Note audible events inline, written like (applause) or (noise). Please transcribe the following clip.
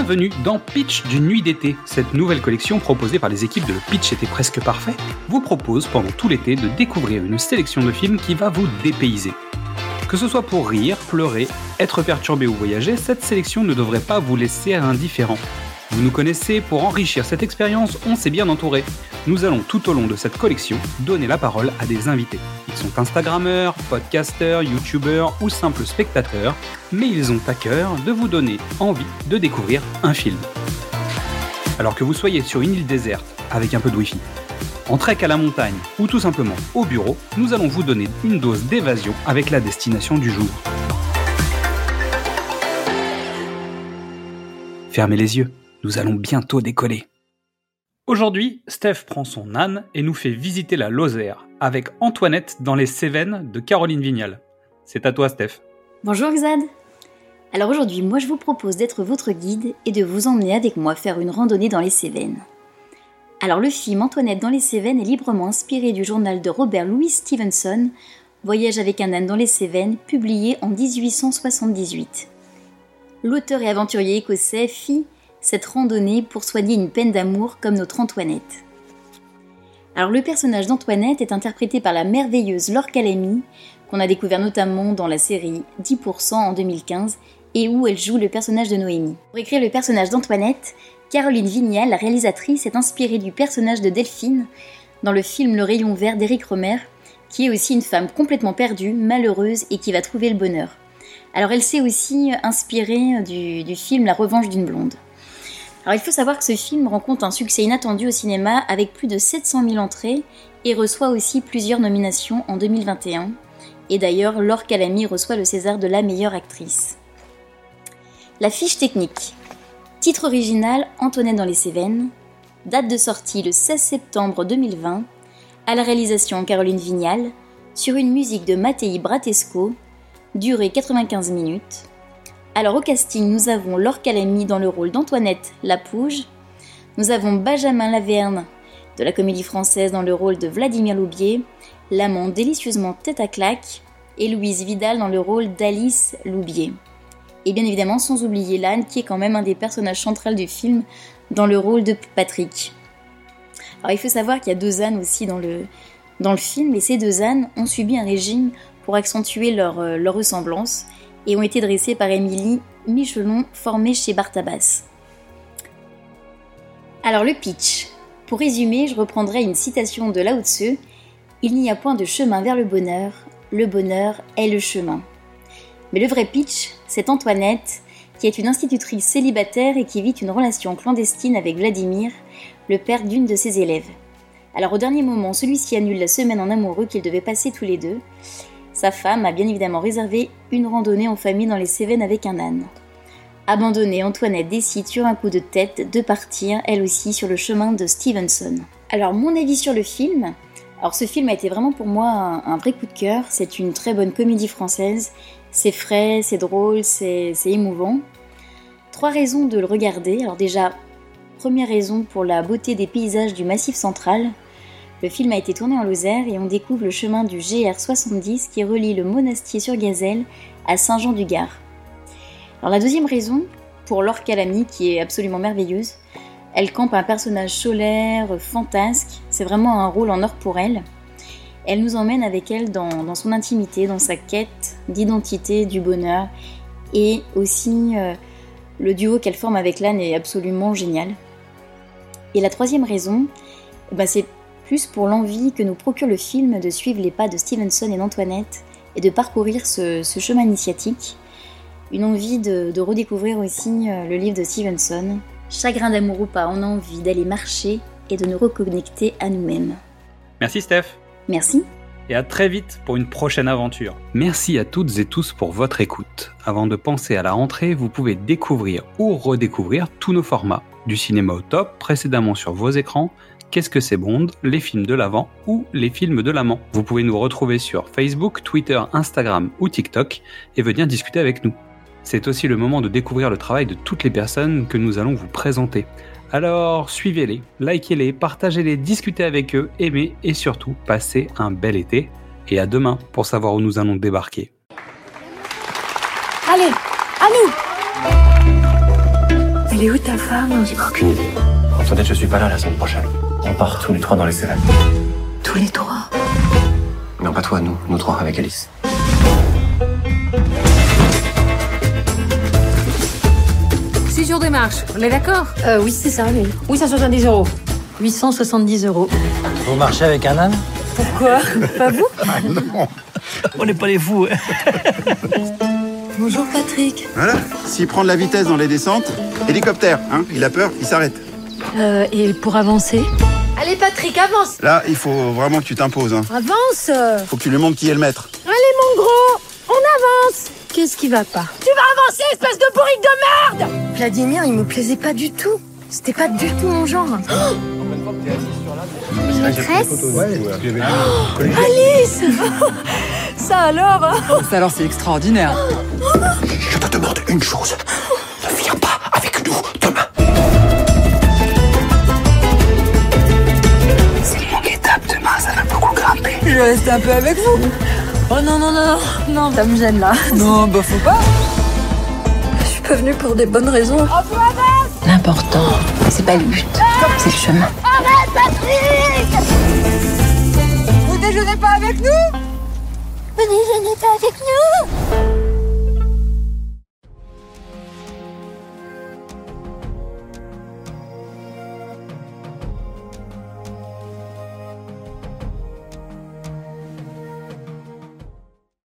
Bienvenue dans Pitch d'une nuit d'été. Cette nouvelle collection proposée par les équipes de Le Pitch était presque parfait vous propose pendant tout l'été de découvrir une sélection de films qui va vous dépayser. Que ce soit pour rire, pleurer, être perturbé ou voyager, cette sélection ne devrait pas vous laisser indifférent. Vous nous connaissez, pour enrichir cette expérience, on s'est bien entouré. Nous allons tout au long de cette collection donner la parole à des invités. Ils sont Instagrammeurs, podcasteurs, youtubeurs ou simples spectateurs, mais ils ont à cœur de vous donner envie de découvrir un film. Alors que vous soyez sur une île déserte avec un peu de wifi, en trek à la montagne ou tout simplement au bureau, nous allons vous donner une dose d'évasion avec la destination du jour. Fermez les yeux nous allons bientôt décoller. Aujourd'hui, Steph prend son âne et nous fait visiter la Lozère avec Antoinette dans les Cévennes de Caroline Vignal. C'est à toi, Steph. Bonjour, Xad. Alors aujourd'hui, moi je vous propose d'être votre guide et de vous emmener avec moi faire une randonnée dans les Cévennes. Alors le film Antoinette dans les Cévennes est librement inspiré du journal de Robert Louis Stevenson, Voyage avec un âne dans les Cévennes, publié en 1878. L'auteur et aventurier écossais fit cette randonnée pour soigner une peine d'amour comme notre Antoinette. Alors le personnage d'Antoinette est interprété par la merveilleuse Laure Calamy, qu'on a découvert notamment dans la série 10% en 2015 et où elle joue le personnage de Noémie. Pour écrire le personnage d'Antoinette, Caroline Vignal, la réalisatrice, est inspirée du personnage de Delphine dans le film Le rayon vert d'Éric Romer, qui est aussi une femme complètement perdue, malheureuse et qui va trouver le bonheur. Alors elle s'est aussi inspirée du, du film La revanche d'une blonde. Alors il faut savoir que ce film rencontre un succès inattendu au cinéma avec plus de 700 000 entrées et reçoit aussi plusieurs nominations en 2021. Et d'ailleurs, Laure Calamy reçoit le César de la meilleure actrice. La fiche technique. Titre original Antoinette dans les Cévennes. Date de sortie le 16 septembre 2020. À la réalisation Caroline Vignal. Sur une musique de Mattei Bratesco. Durée 95 minutes. Alors au casting, nous avons Laure Calamy dans le rôle d'Antoinette Lapouge. Nous avons Benjamin Laverne de la comédie française dans le rôle de Vladimir Loubier, l'amant délicieusement tête à claque, et Louise Vidal dans le rôle d'Alice Loubier. Et bien évidemment, sans oublier l'âne, qui est quand même un des personnages centraux du film, dans le rôle de Patrick. Alors il faut savoir qu'il y a deux ânes aussi dans le, film, et ces deux ânes ont subi un régime pour accentuer leur, euh, leur ressemblance, et ont été dressés par Émilie Michelon, formée chez Bartabas. Alors le pitch. Pour résumer, je reprendrai une citation de Lao Tzu Il n'y a point de chemin vers le bonheur, le bonheur est le chemin. Mais le vrai pitch, c'est Antoinette, qui est une institutrice célibataire et qui vit une relation clandestine avec Vladimir, le père d'une de ses élèves. Alors au dernier moment, celui-ci annule la semaine en amoureux qu'ils devaient passer tous les deux, sa femme a bien évidemment réservé une randonnée en famille dans les Cévennes avec un âne. Abandonnée, Antoinette décide sur un coup de tête de partir, elle aussi, sur le chemin de Stevenson. Alors, mon avis sur le film. Alors, ce film a été vraiment pour moi un, vrai coup de cœur. C'est une très bonne comédie française. C'est frais, c'est drôle, c'est émouvant. Trois raisons de le regarder. Alors, déjà, première raison pour la beauté des paysages du Massif central. Le film a été tourné en Lozère et on découvre le chemin du GR70 qui relie le monastier sur Gazelle à Saint-Jean-du-Gard. Alors la deuxième raison, pour Laure Calamy, qui est absolument merveilleuse, elle campe un personnage solaire, fantasque, c'est vraiment un rôle en or pour elle. Elle nous emmène avec elle dans, son intimité, dans sa quête d'identité, du bonheur, et aussi euh, le duo qu'elle forme avec l'âne est absolument génial. Et la troisième raison, bah, c'est plus pour l'envie que nous procure le film de suivre les pas de Stevenson et d'Antoinette et de parcourir ce, chemin initiatique. Une envie de, redécouvrir aussi euh, le livre de Stevenson. Chagrin d'amour ou pas, on a envie d'aller marcher et de nous reconnecter à nous-mêmes. Merci Steph. Merci. Et à très vite pour une prochaine aventure. Merci à toutes et tous pour votre écoute. Avant de penser à la rentrée, vous pouvez découvrir ou redécouvrir tous nos formats. Du cinéma au top, précédemment sur vos écrans, Qu'est-ce que c'est Bond, les films de l'avant ou les films de l'amant? Vous pouvez nous retrouver sur Facebook, Twitter, Instagram ou TikTok et venir discuter avec nous. C'est aussi le moment de découvrir le travail de toutes les personnes que nous allons vous présenter. Alors suivez-les, likez-les, partagez-les, discutez avec eux, aimez et surtout passez un bel été. Et à demain pour savoir où nous allons débarquer. Allez, à nous Elle est où ta femme? J'ai aucune idée. Antoinette, je suis pas là la semaine prochaine. On part tous les trois dans les Cévennes. Tous les trois. Non, pas toi, nous. Nous trois avec Alice. Six jours de marche, on est d'accord? Euh, oui, c'est ça, oui. 870 euros. 870 euros. Vous marchez avec un âne? Pourquoi? (laughs) Pas vous? On n'est pas les fous. hein. Bonjour Patrick. Voilà. S'il prend de la vitesse dans les descentes, hélicoptère, hein, il a peur, il s'arrête. Euh, et pour avancer? Allez Patrick, avance Là, il faut vraiment que tu t'imposes. Hein. Avance Faut que tu lui montres qui est le maître. Allez mon gros, on avance Qu'est-ce qui va pas? Tu vas avancer, espèce de bourrique de merde Vladimir, il me plaisait pas du tout. C'était pas du tout mon genre. (gasps) Alice (laughs) Ça alors hein? Ça alors c'est extraordinaire. (gasps) Je te demande une chose. (laughs) vais rester un peu avec vous. Oh non, non, non, non, ça me gêne là. Non, bah faut pas. Je suis pas venue pour des bonnes raisons. L'important, c'est pas le but, c'est le chemin. Vous déjeunez pas avec nous? Venez, venez pas avec nous?